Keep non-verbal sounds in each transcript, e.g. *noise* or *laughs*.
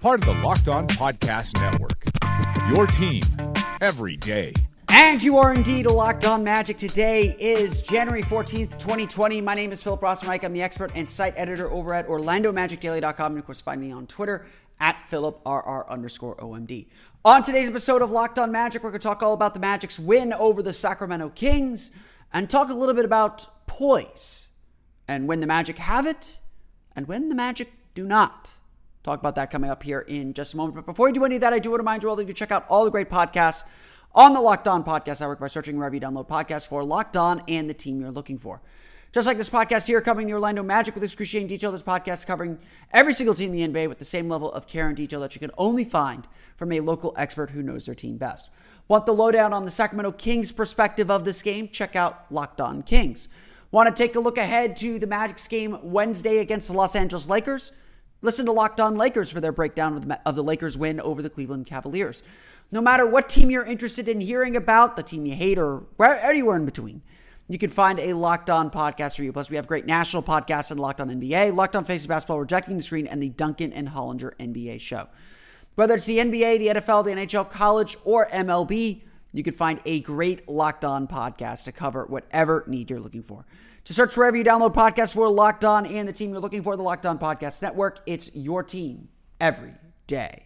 part of the Locked On Podcast Network. Your team every day. And you are indeed Locked On Magic. Today is January 14th, 2020. My name is Philip Rossman I'm the expert and site editor over at OrlandoMagicDaily.com. And of course, find me on Twitter at PhilipRR underscore OMD. On today's episode of Locked On Magic, we're going to talk all about the Magic's win over the Sacramento Kings and talk a little bit about poise and when the Magic have it, and when the Magic do not. Talk about that coming up here in just a moment. But before we do any of that, I do want to remind you all that you can check out all the great podcasts on the Locked On Podcast Network by searching wherever you download podcasts for Locked On and the team you're looking for. Just like this podcast here, covering the Orlando Magic with excruciating detail, this podcast covering every single team in the NBA with the same level of care and detail that you can only find from a local expert who knows their team best. Want the lowdown on the Sacramento Kings perspective of this game? Check out Locked On Kings. Want to take a look ahead to the Magic's game Wednesday against the Los Angeles Lakers? Listen to Locked On Lakers for their breakdown of the, of the Lakers' win over the Cleveland Cavaliers. No matter what team you're interested in hearing about, the team you hate, or anywhere in between, you can find a Locked On podcast for you. Plus, we have great national podcasts and Locked On NBA, Locked On Fantasy Basketball, Rejecting the Screen, and the Duncan and Hollinger NBA show. Whether it's the NBA, the NFL, the NHL, college, or MLB, you can find a great Locked On podcast to cover whatever need you're looking for. To search wherever you download podcasts for Locked On and the team you're looking for, the Locked On Podcast Network. It's your team every day.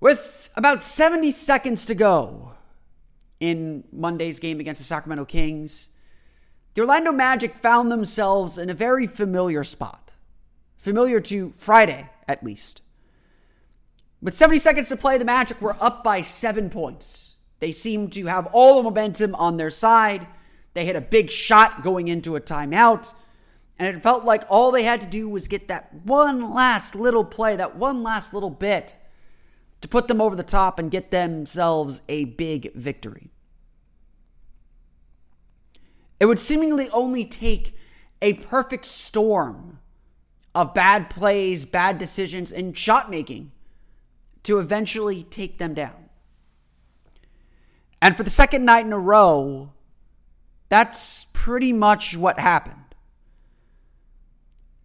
With about 70 seconds to go in Monday's game against the Sacramento Kings, the Orlando Magic found themselves in a very familiar spot. Familiar to Friday, at least. With 70 seconds to play, the Magic were up by seven points. They seemed to have all the momentum on their side. They had a big shot going into a timeout. And it felt like all they had to do was get that one last little play, that one last little bit to put them over the top and get themselves a big victory. It would seemingly only take a perfect storm of bad plays, bad decisions, and shot making to eventually take them down. And for the second night in a row, that's pretty much what happened.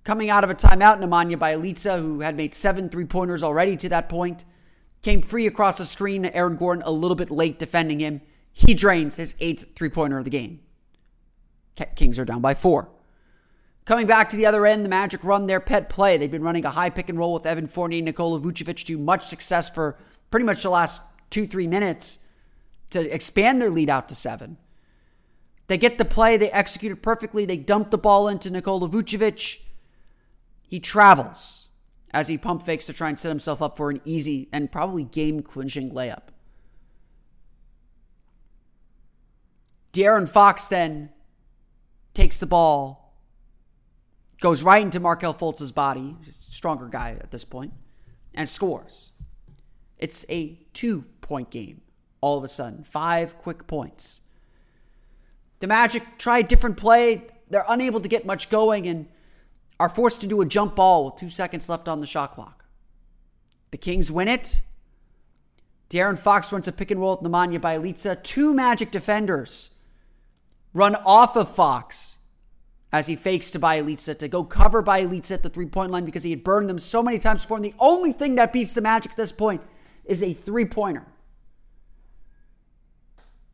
Coming out of a timeout, Nemanja Bjelica, who had made seven three pointers already to that point, came free across the screen. Aaron Gordon a little bit late defending him. He drains his eighth three pointer of the game. Kings are down by four. Coming back to the other end, the Magic run their pet play. They've been running a high pick and roll with Evan Fournier, Nikola Vucevic to much success for pretty much the last two, three minutes to expand their lead out to seven. They get the play, they execute it perfectly, they dump the ball into Nikola Vucevic. He travels as he pump fakes to try and set himself up for an easy and probably game clinching layup. De'Aaron Fox then takes the ball, goes right into Markelle Fultz's body, stronger guy at this point, and scores. It's a two point game all of a sudden. Five quick points. The Magic try a different play. They're unable to get much going and are forced to do a jump ball with two seconds left on the shot clock. The Kings win it. De'Aaron Fox runs a pick and roll with Nemanja Bjelica. Two Magic defenders run off of Fox as he fakes to Bjelica to go cover Bjelica at the three point line because he had burned them so many times before. And the only thing that beats the Magic at this point is a three pointer.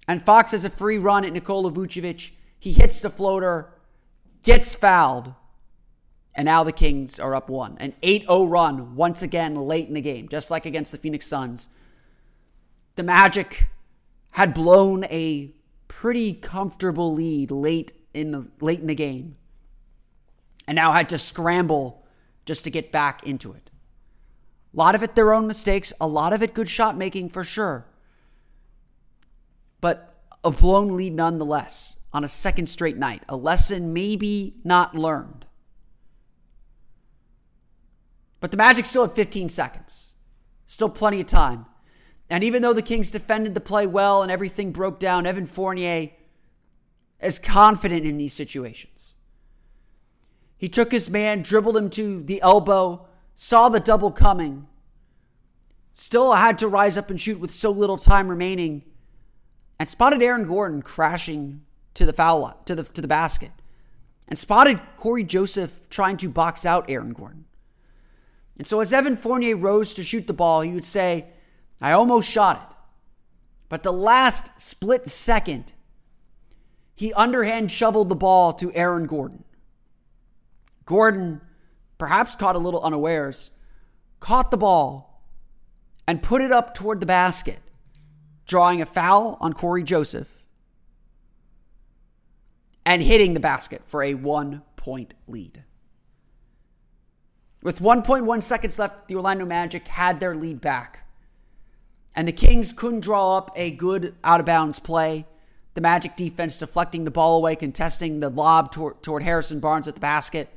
And Fox has a free run at Nikola Vucevic. He hits the floater, gets fouled, and now the Kings are up one. An 8 0 run once again late in the game, just like against the Phoenix Suns. The Magic had blown a pretty comfortable lead late in the late in the game. And now had to scramble just to get back into it. A lot of it their own mistakes, a lot of it good shot making for sure. But a blown lead nonetheless on a second straight night. A lesson maybe not learned. But the Magic still had 15 seconds. Still plenty of time. And even though the Kings defended the play well and everything broke down, Evan Fournier is confident in these situations. He took his man, dribbled him to the elbow, saw the double coming, still had to rise up and shoot with so little time remaining, and spotted Aaron Gordon crashing to the foul line, to the to the basket, and spotted Cory Joseph trying to box out Aaron Gordon. And so as Evan Fournier rose to shoot the ball, he would say, I almost shot it. But the last split second, he underhand shoveled the ball to Aaron Gordon. Gordon, perhaps caught a little unawares, caught the ball and put it up toward the basket, drawing a foul on Cory Joseph and hitting the basket for a one point lead. With 1.1 seconds left, the Orlando Magic had their lead back. And the Kings couldn't draw up a good out of bounds play. The Magic defense deflecting the ball away, contesting the lob toward, toward Harrison Barnes at the basket.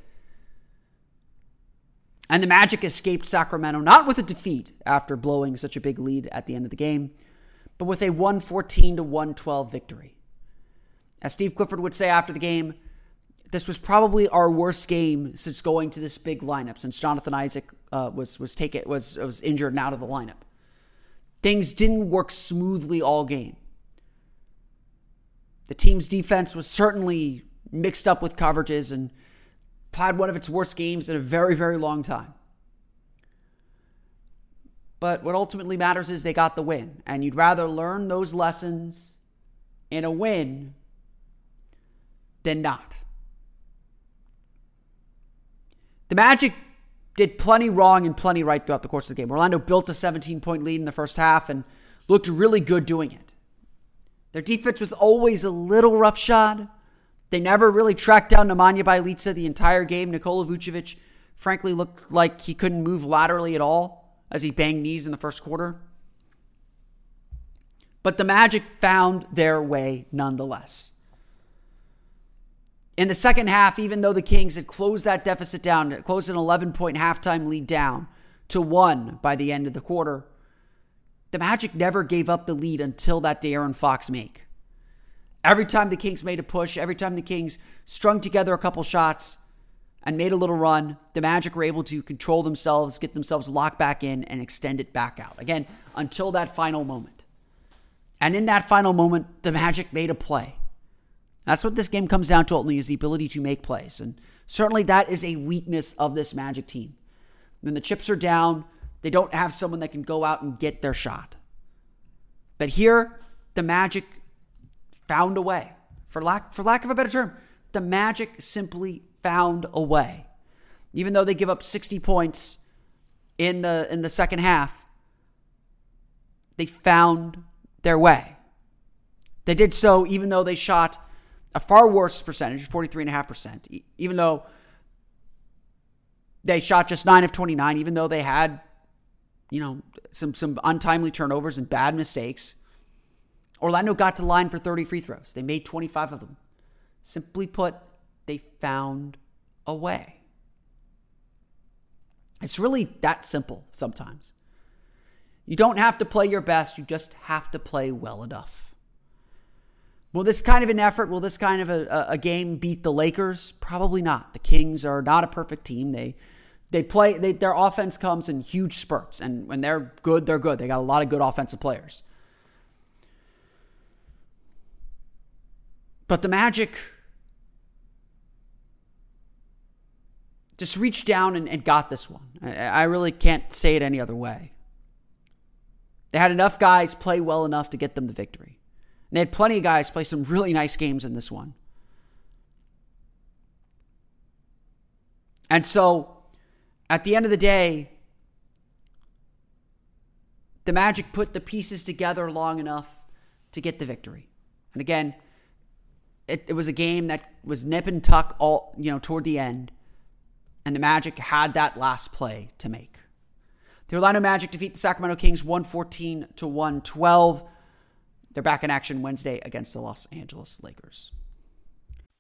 And the Magic escaped Sacramento, not with a defeat after blowing such a big lead at the end of the game, but with a 114 to 112 victory. As Steve Clifford would say after the game, this was probably our worst game since going to this big lineup, since Jonathan Isaac uh, was was taken was was injured and out of the lineup. Things didn't work smoothly all game. The team's defense was certainly mixed up with coverages and had one of its worst games in a very, very long time. But what ultimately matters is they got the win. And you'd rather learn those lessons in a win than not. The Magic did plenty wrong and plenty right throughout the course of the game. Orlando built a 17 point lead in the first half and looked really good doing it. Their defense was always a little roughshod. They never really tracked down Nemanja Bjelica the entire game. Nikola Vucevic, frankly, looked like he couldn't move laterally at all as he banged knees in the first quarter. But the Magic found their way nonetheless. In the second half, even though the Kings had closed that deficit down, closed an 11 point halftime lead down to one by the end of the quarter, the Magic never gave up the lead until that De'Aaron Fox make. Every time the Kings made a push, every time the Kings strung together a couple shots and made a little run, the Magic were able to control themselves, get themselves locked back in, and extend it back out. Again, until that final moment. And in that final moment, the Magic made a play. That's what this game comes down to ultimately is the ability to make plays. And certainly that is a weakness of this Magic team. When the chips are down, they don't have someone that can go out and get their shot. But here, the Magic found a way. For lack, for lack of a better term, the Magic simply found a way. Even though they give up 60 points in the in the second half, they found their way. They did so even though they shot a far worse percentage, 43.5%, even though they shot just 9 of 29, even though they had, you know, some, some untimely turnovers and bad mistakes. Orlando got to the line for 30 free throws. They made 25 of them. Simply put, they found a way. It's really that simple sometimes. You don't have to play your best, you just have to play well enough. Will this kind of an effort, will this kind of a, a, game beat the Lakers? Probably not. The Kings are not a perfect team. They they play they, their offense comes in huge spurts, and when they're good, they're good. They got a lot of good offensive players. But the Magic just reached down and, and got this one. I, I really can't say it any other way. They had enough guys play well enough to get them the victory. And they had plenty of guys play some really nice games in this one. And so, at the end of the day, the Magic put the pieces together long enough to get the victory. And again, it, it was a game that was nip and tuck all you know toward the end, and the Magic had that last play to make. The Orlando Magic defeat the Sacramento Kings 114 to 112. They're back in action Wednesday against the Los Angeles Lakers.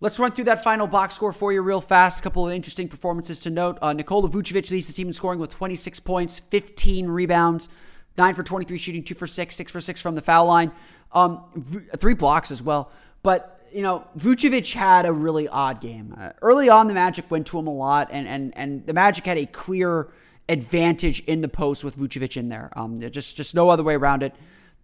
Let's run through that final box score for you real fast. A couple of interesting performances to note. Uh, Nikola Vucevic leads the team in scoring with 26 points, 15 rebounds, 9 for 23 shooting, 2 for 6, 6 for 6 from the foul line. Um, three blocks as well. But you know, Vucevic had a really odd game. Uh, early on, the Magic went to him a lot, and and and the Magic had a clear advantage in the post with Vucevic in there. Um, just just no other way around it.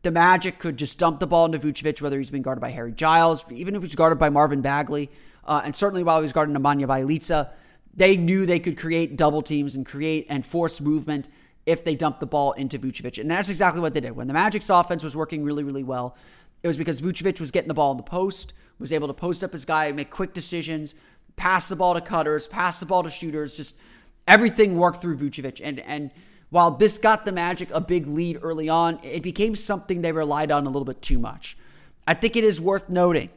The Magic could just dump the ball into Vucevic, whether he's being guarded by Harry Giles, even if he's guarded by Marvin Bagley, uh, and certainly while he was guarding Nemanja Bjelica, they knew they could create double teams and create and force movement if they dumped the ball into Vucevic. And that's exactly what they did. When the Magic's offense was working really, really well, it was because Vucevic was getting the ball in the post, was able to post up his guy, make quick decisions, pass the ball to cutters, pass the ball to shooters, just everything worked through Vucevic. And and while this got the Magic a big lead early on, it became something they relied on a little bit too much. I think it is worth noting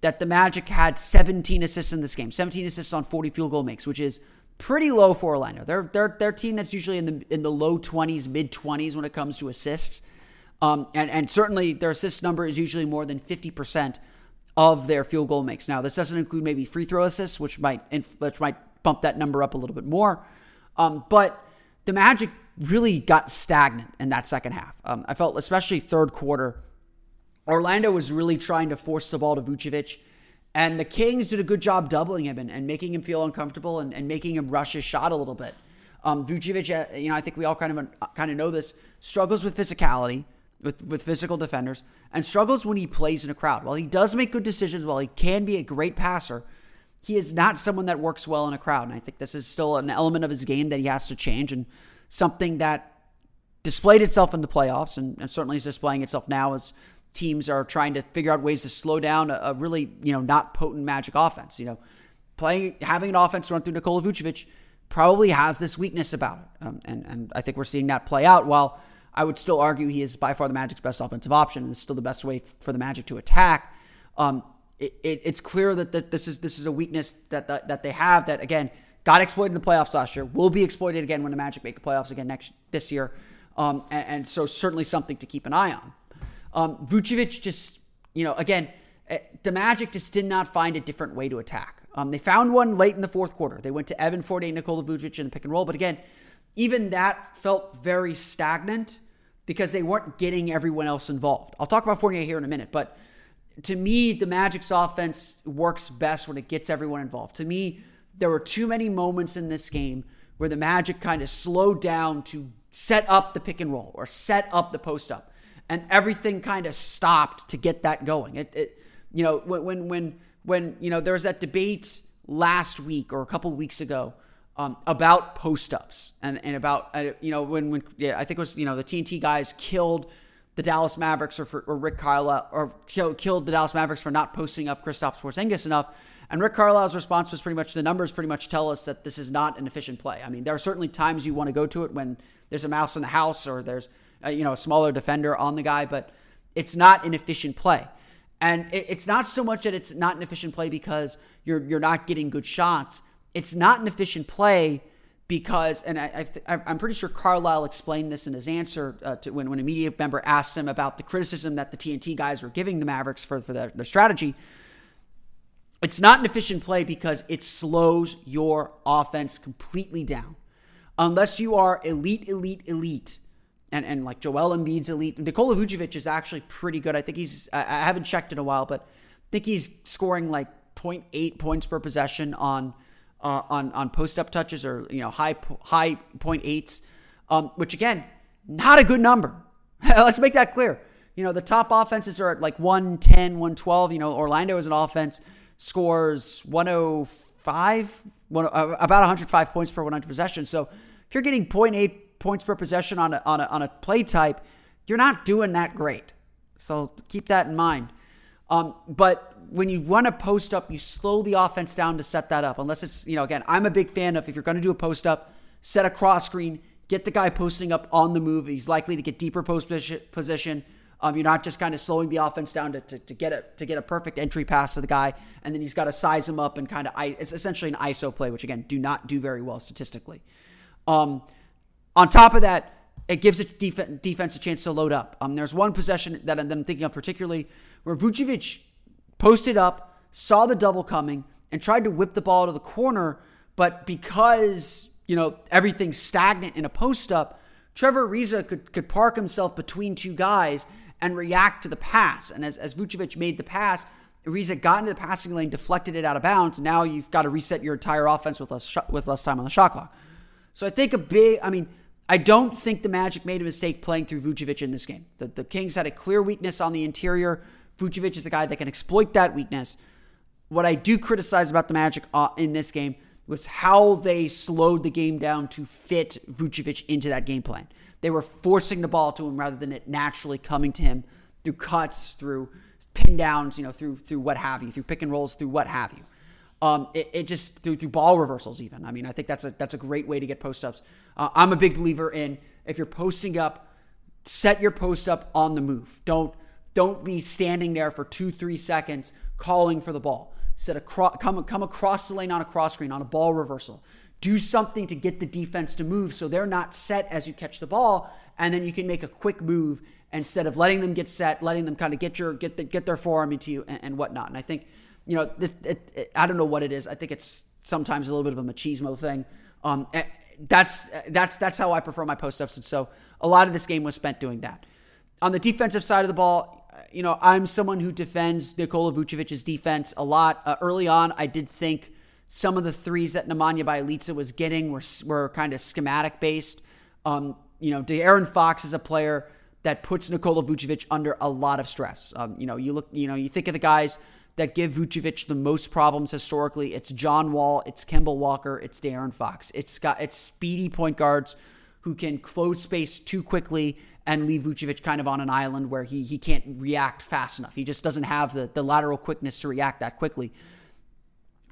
that the Magic had 17 assists in this game, 17 assists on 40 field goal makes, which is pretty low for Orlando. They're they're they're team that's usually in the in the low 20s, mid 20s when it comes to assists. Um, and and certainly their assist number is usually more than 50% of their field goal makes. Now, this doesn't include maybe free throw assists, which might which might bump that number up a little bit more. Um, but the Magic really got stagnant in that second half. Um, I felt, especially third quarter, Orlando was really trying to force the ball to Vucevic and the Kings did a good job doubling him and, and making him feel uncomfortable and, and making him rush his shot a little bit. Um, Vucevic, uh, you know, I think we all kind of uh, kind of know this, struggles with physicality, with, with physical defenders, and struggles when he plays in a crowd. While he does make good decisions, while he can be a great passer, he is not someone that works well in a crowd. And I think this is still an element of his game that he has to change and something that displayed itself in the playoffs and, and certainly is displaying itself now as teams are trying to figure out ways to slow down a, a really, you know, not potent magic offense. You know, playing having an offense run through Nikola Vucevic probably has this weakness about it. Um, and, and I think we're seeing that play out. While I would still argue he is by far the Magic's best offensive option, and is still the best way for the Magic to attack. Um, it, it, it's clear that, that this is this is a weakness that, that that they have that again got exploited in the playoffs last year, will be exploited again when the Magic make the playoffs again next this year. Um, and, and, so certainly something to keep an eye on. Um, Vucevic just, you know, again, eh, the Magic just did not find a different way to attack. Um, they found one late in the fourth quarter. They went to Evan Fournier, Nikola Vucevic in the pick and roll. But again, even that felt very stagnant because they weren't getting everyone else involved. I'll talk about Fournier here in a minute, but to me, the Magic's offense works best when it gets everyone involved. To me, there were too many moments in this game where the Magic kind of slowed down to set up the pick and roll or set up the post up, and everything kind of stopped to get that going. It, it you know, when when when you know there was that debate last week or a couple weeks ago um, about post ups and, and about, uh, you know, when, when, yeah, I think it was, you know, the TNT guys killed the Dallas Mavericks or, for, or Rick Carlisle or killed, killed the Dallas Mavericks for not posting up Kristaps Porzingis enough. And Rick Carlisle's response was pretty much the numbers pretty much tell us that this is not an efficient play. I mean, there are certainly times you want to go to it when there's a mouse in the house or there's, a, you know, a smaller defender on the guy, but it's not an efficient play. And it, it's not so much that it's not an efficient play because you're you're not getting good shots it's not an efficient play because, and I, I am pretty sure Carlisle explained this in his answer uh, to when, when a media member asked him about the criticism that the TNT guys were giving the Mavericks for, for their, their strategy. It's not an efficient play because it slows your offense completely down. Unless you are elite, elite, elite, and, and like Joel Embiid's elite. Nikola Vucevic is actually pretty good. I think he's, I, I haven't checked in a while, but I think he's scoring like 0.8 points per possession on uh, on on post up touches or you know high high point eights, um, which again, not a good number. *laughs* Let's make that clear. You know the top offenses are at like 110, 112. You know Orlando is an offense scores 105, one, uh, about 105 points per 100 possession. So if you're getting 0.8 points per possession on a, on a, on a play type, you're not doing that great. So keep that in mind. Um, but when you run a post up, you slow the offense down to set that up. Unless it's, you know, again, I'm a big fan of if you're going to do a post up, set a cross screen, get the guy posting up on the move. He's likely to get deeper post position. Um, you're not just kind of slowing the offense down to, to, to, get a to get a perfect entry pass to the guy, and then he's got to size him up and kind of it's essentially an ISO play, which again do not do very well statistically. Um, on top of that, it gives the def- defense a chance to load up. Um, there's one possession that I'm, that I'm thinking of particularly where Vucevic posted up, saw the double coming, and tried to whip the ball to the corner. But because, you know, everything's stagnant in a post up, Trevor Ariza could, could park himself between two guys and react to the pass. And as, as Vucevic made the pass, Ariza got into the passing lane, deflected it out of bounds. Now you've got to reset your entire offense with less, with less time on the shot clock. So I think a big, I mean, I don't think the Magic made a mistake playing through Vucevic in this game. The, the Kings had a clear weakness on the interior. Vucevic is a guy that can exploit that weakness. What I do criticize about the Magic uh, in this game was how they slowed the game down to fit Vucevic into that game plan. They were forcing the ball to him rather than it naturally coming to him through cuts, through pin downs, you know, through through what have you, through pick and rolls, through what have you. Um, it, it, just through through ball reversals even. I mean, I think that's a that's a great way to get post ups. Uh, I'm a big believer in if you're posting up, set your post up on the move. Don't don't be standing there for two, three seconds calling for the ball. Set a come, come across the lane on a cross screen, on a ball reversal. Do something to get the defense to move so they're not set as you catch the ball, and then you can make a quick move instead of letting them get set, letting them kind of get your get the, get their forearm into you and, and whatnot. And I think, you know, this, it, it, I don't know what it is. I think it's sometimes a little bit of a machismo thing. Um, eh, that's that's that's how I prefer my post ups, and so a lot of this game was spent doing that. On the defensive side of the ball, you know, I'm someone who defends Nikola Vucevic's defense a lot. Uh, early on, I did think some of the threes that Nemanja Bjelica was getting were, were kind of schematic based. Um, you know, De'Aaron Fox is a player that puts Nikola Vucevic under a lot of stress. Um, you know, you look, you know, you think of the guys that give Vucevic the most problems historically. It's John Wall, it's Kemba Walker, it's De'Aaron Fox. It's got it's speedy point guards who can close space too quickly and leave Vucevic kind of on an island where he he can't react fast enough. He just doesn't have the, the lateral quickness to react that quickly.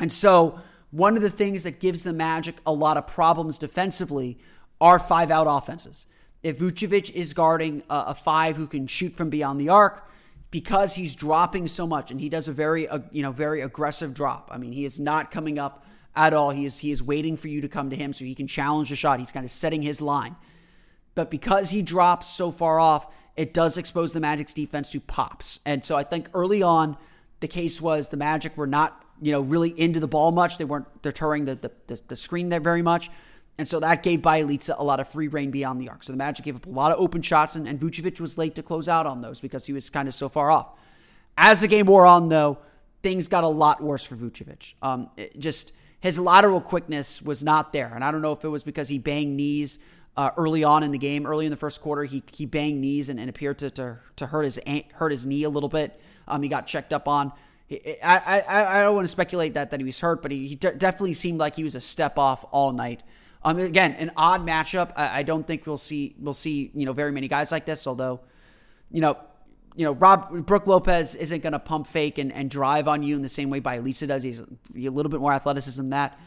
And so one of the things that gives the Magic a lot of problems defensively are five out offenses. If Vucevic is guarding a, a five who can shoot from beyond the arc, because he's dropping so much and he does a very uh, you know very aggressive drop. I mean, he is not coming up at all. He is he is waiting for you to come to him so he can challenge the shot. He's kind of setting his line but because he drops so far off, it does expose the Magic's defense to pops. And so I think early on, the case was the Magic were not, you know, really into the ball much. They weren't deterring the, the, the, screen there very much. And so that gave Bjelica a lot of free rein beyond the arc. So the Magic gave up a lot of open shots, and, and Vucevic was late to close out on those because he was kind of so far off. As the game wore on, though, things got a lot worse for Vucevic. Um, just his lateral quickness was not there. And I don't know if it was because he banged knees uh, early on in the game, early in the first quarter. He, he banged knees and, and appeared to, to, to hurt, his, hurt his knee a little bit. Um, he got checked up on. I, I, I don't want to speculate that that he was hurt, but he, he definitely seemed like he was a step off all night. Um, again, an odd matchup. I, I, don't think we'll see we'll see you know very many guys like this. Although, you know, you know, Rob Brook Lopez isn't going to pump fake and, and drive on you in the same way Bjelica does. He's a little bit more athleticism than that.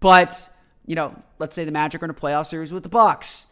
But you know, let's say the Magic are in a playoff series with the Bucks.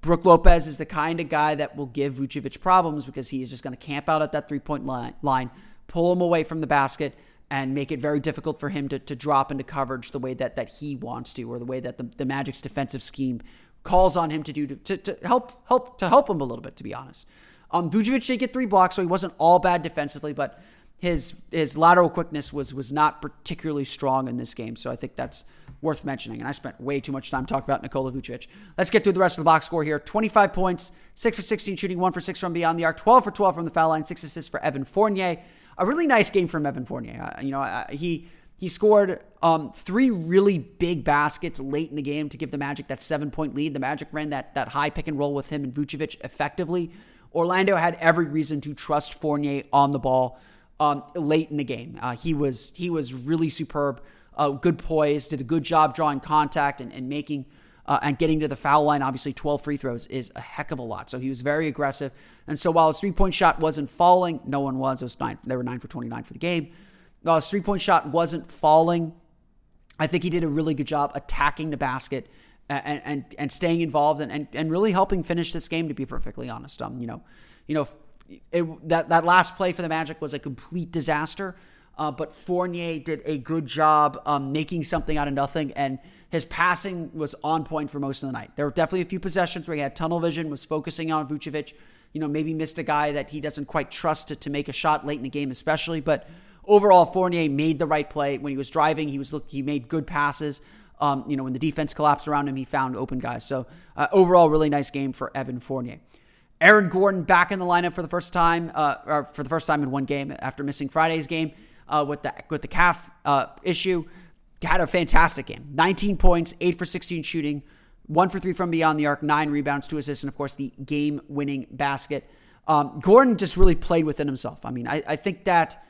Brook Lopez is the kind of guy that will give Vucevic problems because he is just going to camp out at that three point line, line, pull him away from the basket, and make it very difficult for him to, to drop into coverage the way that, that he wants to, or the way that the, the Magic's defensive scheme calls on him to do to, to, to help help to help him a little bit, to be honest. Um, Vucevic did get three blocks, so he wasn't all bad defensively, but his his lateral quickness was was not particularly strong in this game. So I think that's worth mentioning. And I spent way too much time talking about Nikola Vucevic. Let's get through the rest of the box score here. 25 points, 6 for 16 shooting, 1 for 6 from beyond the arc, 12 for 12 from the foul line, 6 assists for Evan Fournier. A really nice game from Evan Fournier. You know, he he scored um, three really big baskets late in the game to give the Magic that seven point lead. The Magic ran that that high pick and roll with him and Vucevic effectively. Orlando had every reason to trust Fournier on the ball um, late in the game. Uh, he was he was really superb uh, good poise, did a good job drawing contact and, and making uh, and getting to the foul line. Obviously, 12 free throws is a heck of a lot. So he was very aggressive. And so while his three point shot wasn't falling, no one was. It was nine. They were nine for 29 for the game. While his three point shot wasn't falling, I think he did a really good job attacking the basket and and, and staying involved and, and, and really helping finish this game. To be perfectly honest, um, you know, you know, it, that that last play for the Magic was a complete disaster. Uh, but Fournier did a good job um, making something out of nothing, and his passing was on point for most of the night. There were definitely a few possessions where he had tunnel vision, was focusing on Vucevic. You know, maybe missed a guy that he doesn't quite trust to, to make a shot late in the game, especially. But overall, Fournier made the right play when he was driving. He was look, he made good passes. Um, you know, when the defense collapsed around him, he found open guys. So uh, overall, really nice game for Evan Fournier. Aaron Gordon back in the lineup for the first time, uh, or for the first time in one game after missing Friday's game uh, with the with the calf uh, issue. Had a fantastic game. 19 points, 8 for 16 shooting, 1 for 3 from beyond the arc, 9 rebounds, 2 assists, and of course the game winning basket. Um, Gordon just really played within himself. I mean, I, I think that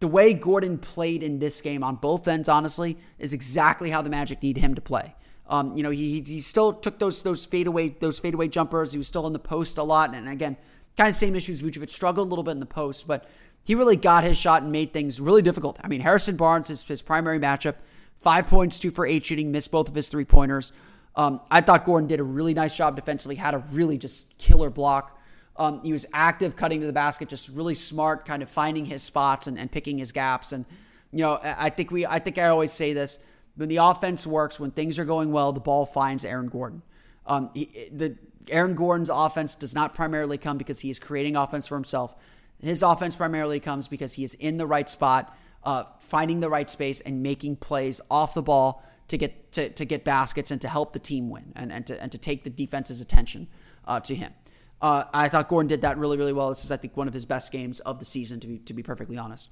the way Gordon played in this game on both ends, honestly, is exactly how the Magic need him to play. Um, you know, he, he still took those those fadeaway those fadeaway jumpers. He was still in the post a lot, and again, kind of same issues. Vucevic struggled a little bit in the post, but he really got his shot and made things really difficult. I mean, Harrison Barnes, his, his primary matchup, five points, two for eight shooting, missed both of his three pointers. Um, I thought Gordon did a really nice job defensively, had a really just killer block. Um, he was active cutting to the basket, just really smart, kind of finding his spots and, and picking his gaps. And, you know, I think we, I think I always say this when the offense works, when things are going well, the ball finds Aaron Gordon. Um, he, the Aaron Gordon's offense does not primarily come because he is creating offense for himself. His offense primarily comes because he is in the right spot, uh, finding the right space, and making plays off the ball to get to, to get baskets and to help the team win and, and to and to take the defense's attention uh, to him. Uh, I thought Gordon did that really, really well. This is, I think, one of his best games of the season, to be to be perfectly honest.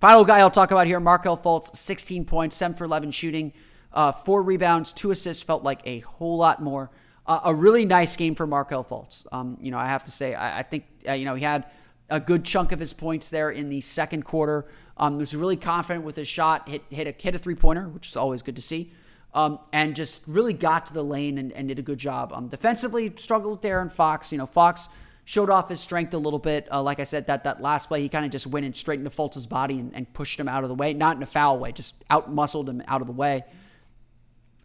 Final guy I'll talk about here, Markelle Fultz, 16 points, 7 for 11 shooting, uh, four rebounds, two assists, felt like a whole lot more. Uh, a really nice game for Markelle Fultz. Um, you know, I have to say, I, I think, uh, you know, he had a good chunk of his points there in the second quarter. Um, was really confident with his shot, hit hit a hit a three pointer, which is always good to see, um, and just really got to the lane and, and did a good job. Um, defensively, struggled with De'Aaron Fox. You know, Fox showed off his strength a little bit. Uh, like I said, that that last play, he kind of just went in straight into Fultz's body and, and, pushed him out of the way, not in a foul way, just out muscled him out of the way.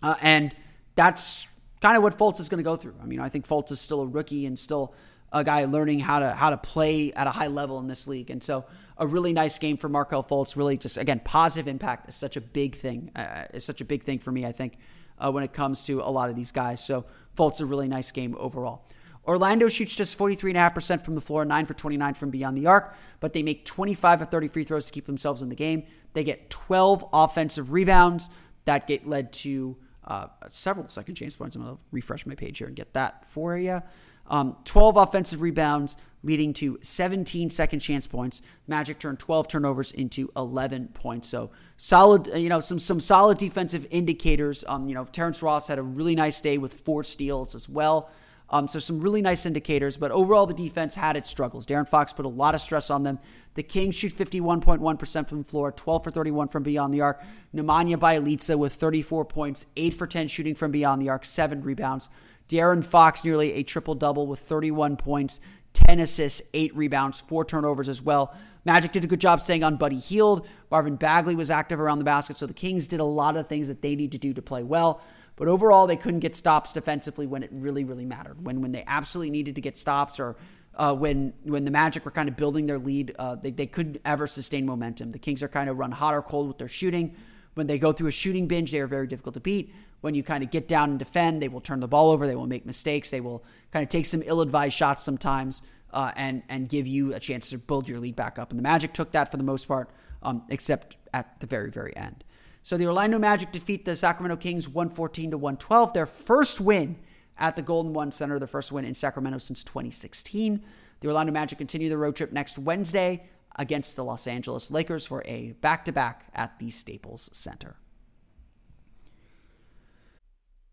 Uh, and that's kind of what Fultz is going to go through. I mean, I think Fultz is still a rookie and still a guy learning how to how to play at a high level in this league. And so a really nice game for Markelle Fultz. Really, just again, positive impact is such a big thing. Uh, it's such a big thing for me. I think uh, when it comes to a lot of these guys. So Fultz a really nice game overall. Orlando shoots just 43.5% from the floor, 9 for 29 from beyond the arc, but they make 25 of 30 free throws to keep themselves in the game. They get 12 offensive rebounds that get led to uh, several second chance points. I'm going to refresh my page here and get that for you. Um, 12 offensive rebounds leading to 17 second chance points. Magic turned 12 turnovers into 11 points. So solid, you know, some some solid defensive indicators. Um, you know, Terrence Ross had a really nice day with four steals as well. Um, so some really nice indicators, but overall the defense had its struggles. De'Aaron Fox put a lot of stress on them. The Kings shoot 51.1% from the floor, 12 for 31 from beyond the arc. Nemanja Bjelica with 34 points, 8 for 10 shooting from beyond the arc, 7 rebounds. De'Aaron Fox nearly a triple double with 31 points, 10 assists, 8 rebounds, 4 turnovers as well. Magic did a good job staying on Buddy Hield. Marvin Bagley was active around the basket, so the Kings did a lot of things that they need to do to play well. But overall, they couldn't get stops defensively when it really, really mattered. When when they absolutely needed to get stops, or uh, when when the Magic were kind of building their lead, uh, they, they couldn't ever sustain momentum. The Kings are kind of run hot or cold with their shooting. When they go through a shooting binge, they are very difficult to beat. When you kind of get down and defend, they will turn the ball over. They will make mistakes. They will kind of take some ill-advised shots sometimes, uh, and and give you a chance to build your lead back up. And the Magic took that for the most part, um, except at the very very end. So the Orlando Magic defeat the Sacramento Kings 114 to 112, their first win at the Golden One Center, the first win in Sacramento since 2016. The Orlando Magic continue the road trip next Wednesday against the Los Angeles Lakers for a back to back at the Staples Center.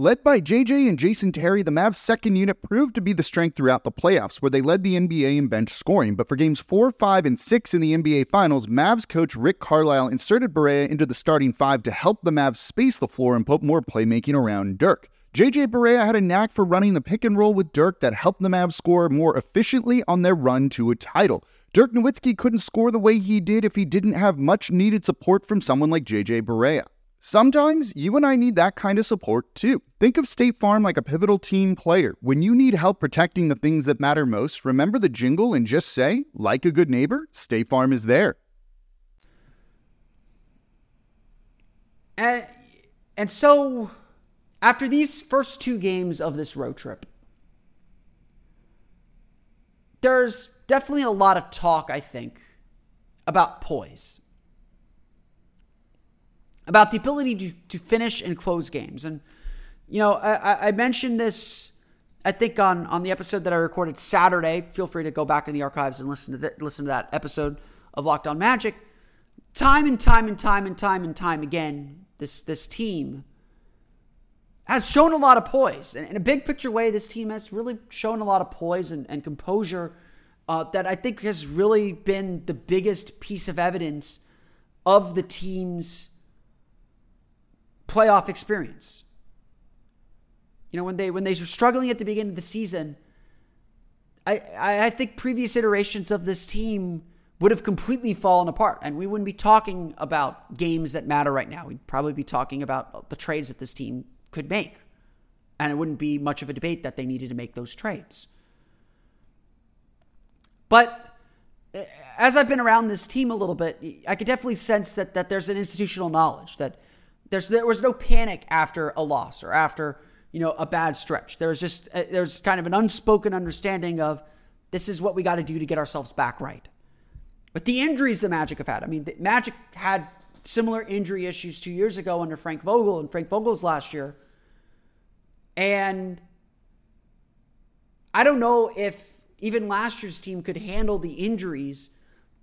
Led by JJ and Jason Terry, the Mavs' second unit proved to be the strength throughout the playoffs, where they led the NBA in bench scoring. But for games 4, 5, and 6 in the NBA Finals, Mavs coach Rick Carlisle inserted Barea into the starting five to help the Mavs space the floor and put more playmaking around Dirk. JJ Barea had a knack for running the pick and roll with Dirk that helped the Mavs score more efficiently on their run to a title. Dirk Nowitzki couldn't score the way he did if he didn't have much needed support from someone like JJ Barea. Sometimes you and I need that kind of support too. Think of State Farm like a pivotal team player. When you need help protecting the things that matter most, remember the jingle and just say, like a good neighbor, State Farm is there. And, and so, after these first two games of this road trip, there's definitely a lot of talk, I think, about poise about the ability to, to finish and close games. And, you know, I, I mentioned this, I think, on, on the episode that I recorded Saturday. Feel free to go back in the archives and listen to, that, listen to that episode of Locked On Magic. Time and time and time and time and time again, this, this team has shown a lot of poise. And in a big picture way, this team has really shown a lot of poise and, and composure uh, that I think has really been the biggest piece of evidence of the team's playoff experience. You know, when they when they were struggling at the beginning of the season, I, I think previous iterations of this team would have completely fallen apart, and we wouldn't be talking about games that matter right now. We'd probably be talking about the trades that this team could make, and it wouldn't be much of a debate that they needed to make those trades. But eh, as I've been around this team a little bit, I could definitely sense that that there's an institutional knowledge that there's there was no panic after a loss or after you know a bad stretch. There was just uh, there's kind of an unspoken understanding of this is what we got to do to get ourselves back right. But the injuries the Magic have had, I mean, the Magic had similar injury issues two years ago under Frank Vogel and Frank Vogel's last year, and I don't know if even last year's team could handle the injuries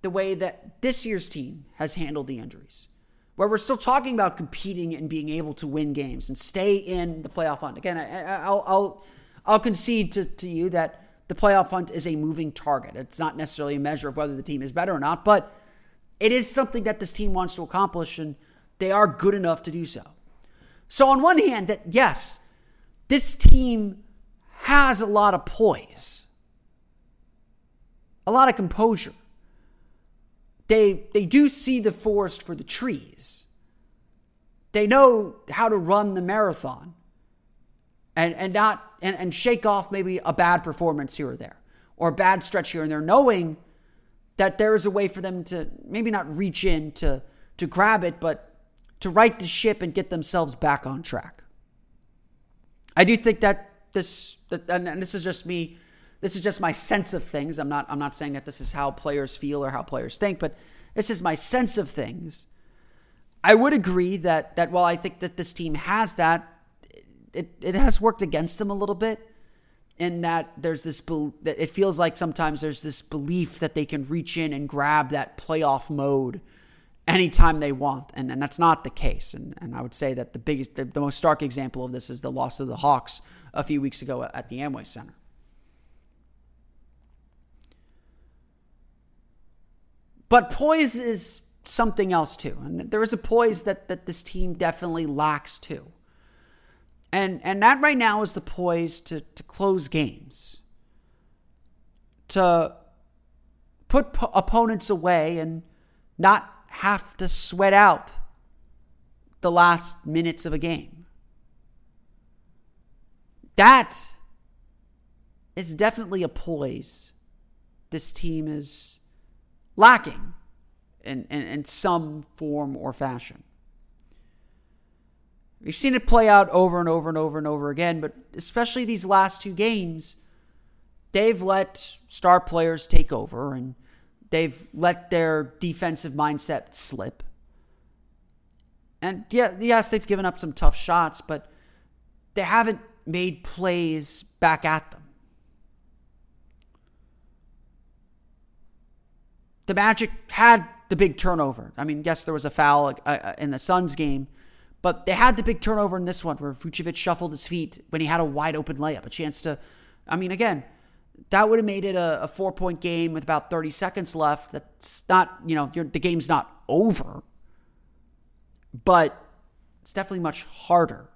the way that this year's team has handled the injuries where we're still talking about competing and being able to win games and stay in the playoff hunt. Again, I, will I'll I'll concede to, to you that the playoff hunt is a moving target. It's not necessarily a measure of whether the team is better or not, but it is something that this team wants to accomplish, and they are good enough to do so. So, on one hand, that yes, this team has a lot of poise, a lot of composure. They they do see the forest for the trees. They know how to run the marathon and and not and, and shake off maybe a bad performance here or there or a bad stretch here and there, knowing that there is a way for them to maybe not reach in to to grab it, but to right the ship and get themselves back on track. I do think that this that, and this is just me this is just my sense of things. I'm not I'm not saying that this is how players feel or how players think, but this is my sense of things. I would agree that that while I think that this team has that, it it has worked against them a little bit. In that there's this that it feels like sometimes there's this belief that they can reach in and grab that playoff mode anytime they want, and, and that's not the case. And and I would say that the biggest, the, the most stark example of this is the loss of the Hawks a few weeks ago at the Amway Center. But poise is something else too. And there is a poise that, that this team definitely lacks too. And and that right now is the poise to, to close games. To put po- opponents away and not have to sweat out the last minutes of a game. That is definitely a poise this team is lacking in, in, in some form or fashion. We've seen it play out over and over and over and over again, but especially these last two games, they've let star players take over and they've let their defensive mindset slip. And yeah, yes, they've given up some tough shots, but they haven't made plays back at them. The Magic had the big turnover. I mean, yes, there was a foul uh, uh, in the Suns game, but they had the big turnover in this one where Vucevic shuffled his feet when he had a wide open layup, a chance to. I mean, again, that would have made it a, a four point game with about 30 seconds left. That's not, you know, the game's not over, but it's definitely much harder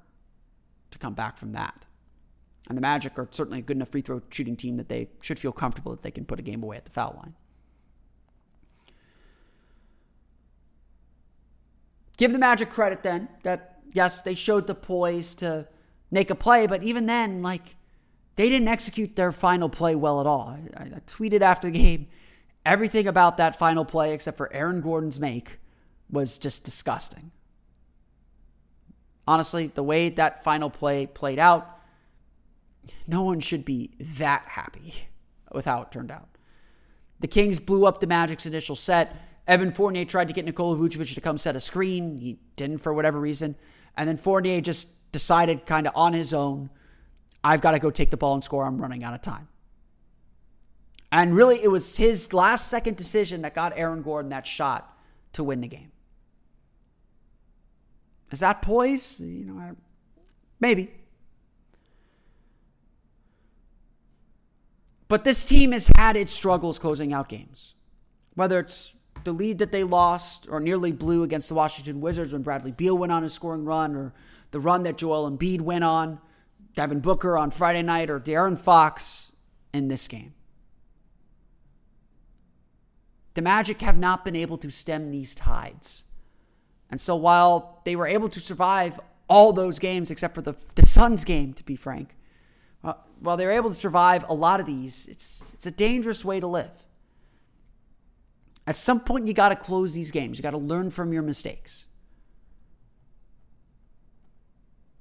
to come back from that. And the Magic are certainly a good enough free throw shooting team that they should feel comfortable that they can put a game away at the foul line. Give the Magic credit then that yes, they showed the poise to make a play, but even then, like they didn't execute their final play well at all. I, I tweeted after the game, everything about that final play except for Aaron Gordon's make was just disgusting. Honestly, the way that final play played out, no one should be that happy with how it turned out. The Kings blew up the Magic's initial set. Evan Fournier tried to get Nikola Vucevic to come set a screen. He didn't for whatever reason. And then Fournier just decided kind of on his own, I've got to go take the ball and score. I'm running out of time. And really, it was his last second decision that got Aaron Gordon that shot to win the game. Is that poise? You know, maybe. But this team has had its struggles closing out games. Whether it's the lead that they lost or nearly blew against the Washington Wizards when Bradley Beal went on a scoring run, or the run that Joel Embiid went on, Devin Booker on Friday night, or De'Aaron Fox in this game. The Magic have not been able to stem these tides. And so while they were able to survive all those games, except for the, the Suns game, to be frank, uh, while they were able to survive a lot of these, it's, it's a dangerous way to live. At some point, you got to close these games. You got to learn from your mistakes.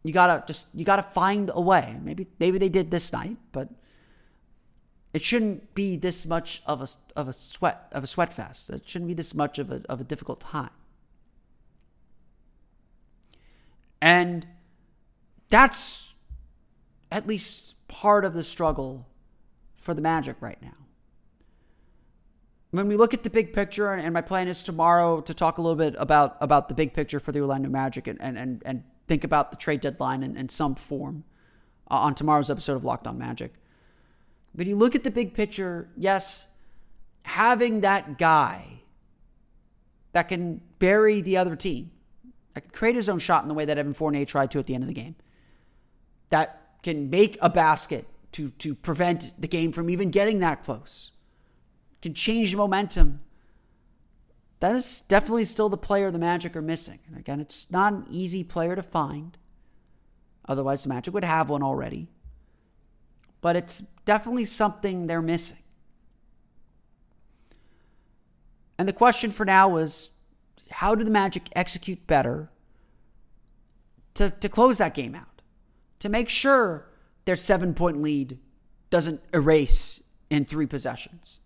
You gotta just you gotta find a way. Maybe maybe they did this night, but it shouldn't be this much of a of a sweat of a sweat fest. It shouldn't be this much of a of a difficult time. And that's at least part of the struggle for the Magic right now when we look at the big picture, and my plan is tomorrow to talk a little bit about about the big picture for the Orlando Magic and and and, and think about the trade deadline in, in some form uh, on tomorrow's episode of Locked On Magic. But you look at the big picture, yes, having that guy that can bury the other team, that can create his own shot in the way that Evan Fournier tried to at the end of the game, that can make a basket to to prevent the game from even getting that close can change the momentum that is definitely still the player the Magic are missing. And again, it's not an easy player to find. Otherwise, the Magic would have one already. But it's definitely something they're missing. And the question for now is how do the Magic execute better to, to close that game out? To make sure their seven point lead doesn't erase in three possessions.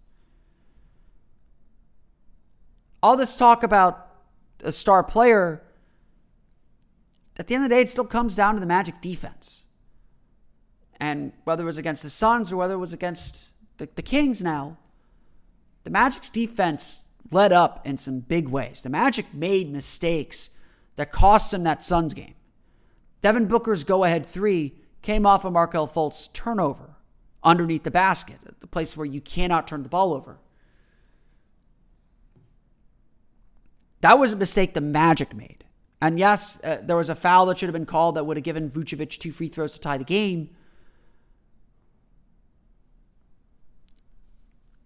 All this talk about a star player, at the end of the day, it still comes down to the Magic's defense. And whether it was against the Suns or whether it was against the, the Kings now, the Magic's defense led up in some big ways. The Magic made mistakes that cost them that Suns game. Devin Booker's go ahead three came off of Markelle Fultz turnover underneath the basket, the place where you cannot turn the ball over. That was a mistake the Magic made. And yes, uh, there was a foul that should have been called that would have given Vucevic two free throws to tie the game.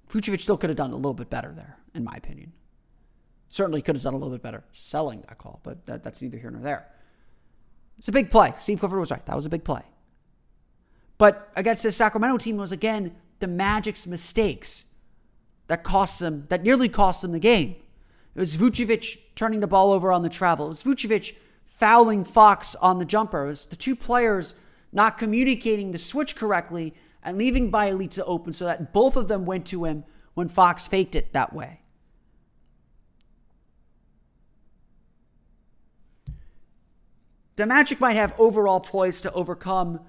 Vucevic still could have done a little bit better there, in my opinion. Certainly could have done a little bit better selling that call, but that, that's neither here nor there. It's a big play. Steve Clifford was right. That was a big play. But against this Sacramento team was again the Magic's mistakes that cost them, that nearly cost them the game. It was Vucevic turning the ball over on the travel. It was Vucevic fouling Fox on the jumper. It was the two players not communicating the switch correctly and leaving Bjelica open so that both of them went to him when Fox faked it that way. The Magic might have overall poise to overcome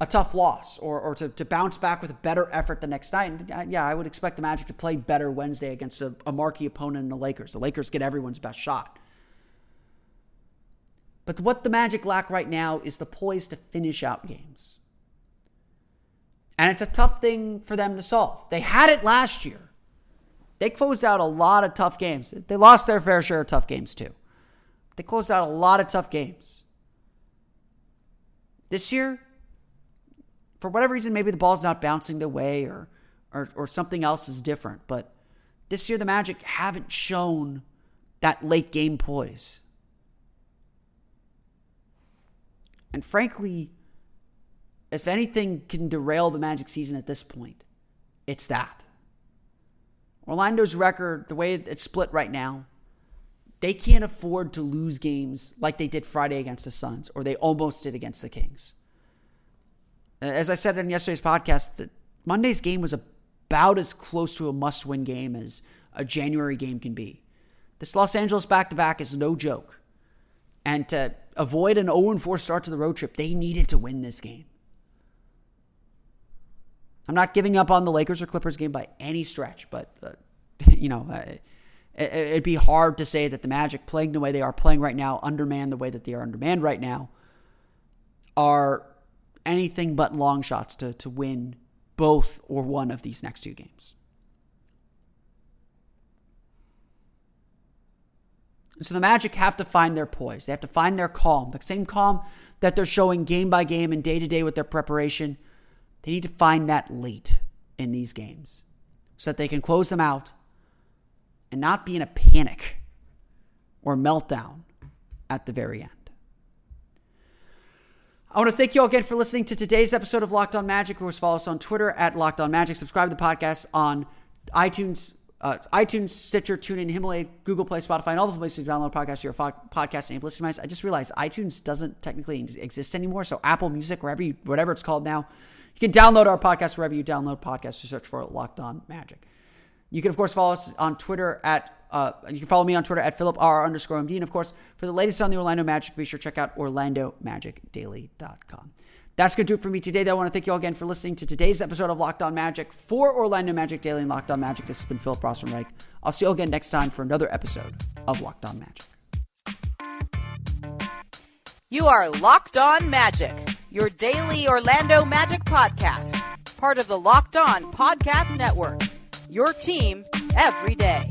a tough loss or, or to, to bounce back with a better effort the next night. And uh, yeah, I would expect the Magic to play better Wednesday against a, a marquee opponent in the Lakers. The Lakers get everyone's best shot. But what the Magic lack right now is the poise to finish out games. And it's a tough thing for them to solve. They had it last year. They closed out a lot of tough games. They lost their fair share of tough games too. They closed out a lot of tough games. This year, for whatever reason, maybe the ball's not bouncing the way or, or, or something else is different. But this year, the Magic haven't shown that late game poise. And frankly, if anything can derail the Magic season at this point, it's that. Orlando's record, the way it's split right now, they can't afford to lose games like they did Friday against the Suns or they almost did against the Kings. As I said in yesterday's podcast, Monday's game was about as close to a must win game as a January game can be. This Los Angeles back to back is no joke. And to avoid an 0 4 start to the road trip, they needed to win this game. I'm not giving up on the Lakers or Clippers game by any stretch, but, uh, *laughs* you know, uh, it'd be hard to say that the Magic, playing the way they are playing right now, undermanned the way that they are undermanned right now, are anything but long shots to, to win both or one of these next two games. So the Magic have to find their poise. They have to find their calm, the same calm that they're showing game by game and day to day with their preparation. They need to find that late in these games so that they can close them out and not be in a panic or meltdown at the very end. I want to thank you all again for listening to today's episode of Locked On Magic. Of course, follow us on Twitter at Locked On Magic. Subscribe to the podcast on iTunes, uh, iTunes, Stitcher, TuneIn, Himalaya, Google Play, Spotify, and all the places to download podcasts your podcast and listening device. I just realized iTunes doesn't technically exist anymore, so Apple Music, wherever you, whatever it's called now, you can download our podcast wherever you download podcasts. Just search for Locked On Magic. You can of course follow us on Twitter at uh, you can follow me on Twitter at Philip R underscore MD. And of course, for the latest on the Orlando Magic, be sure to check out OrlandoMagicDaily.com. That's going to do it for me today. Though. I want to thank you all again for listening to today's episode of Locked On Magic for Orlando Magic Daily and Locked On Magic. This has been Philip Rossman-Reich. I'll see you all again next time for another episode of Locked On Magic. You are Locked On Magic, your daily Orlando Magic podcast, part of the Locked On Podcast Network. Your team every day.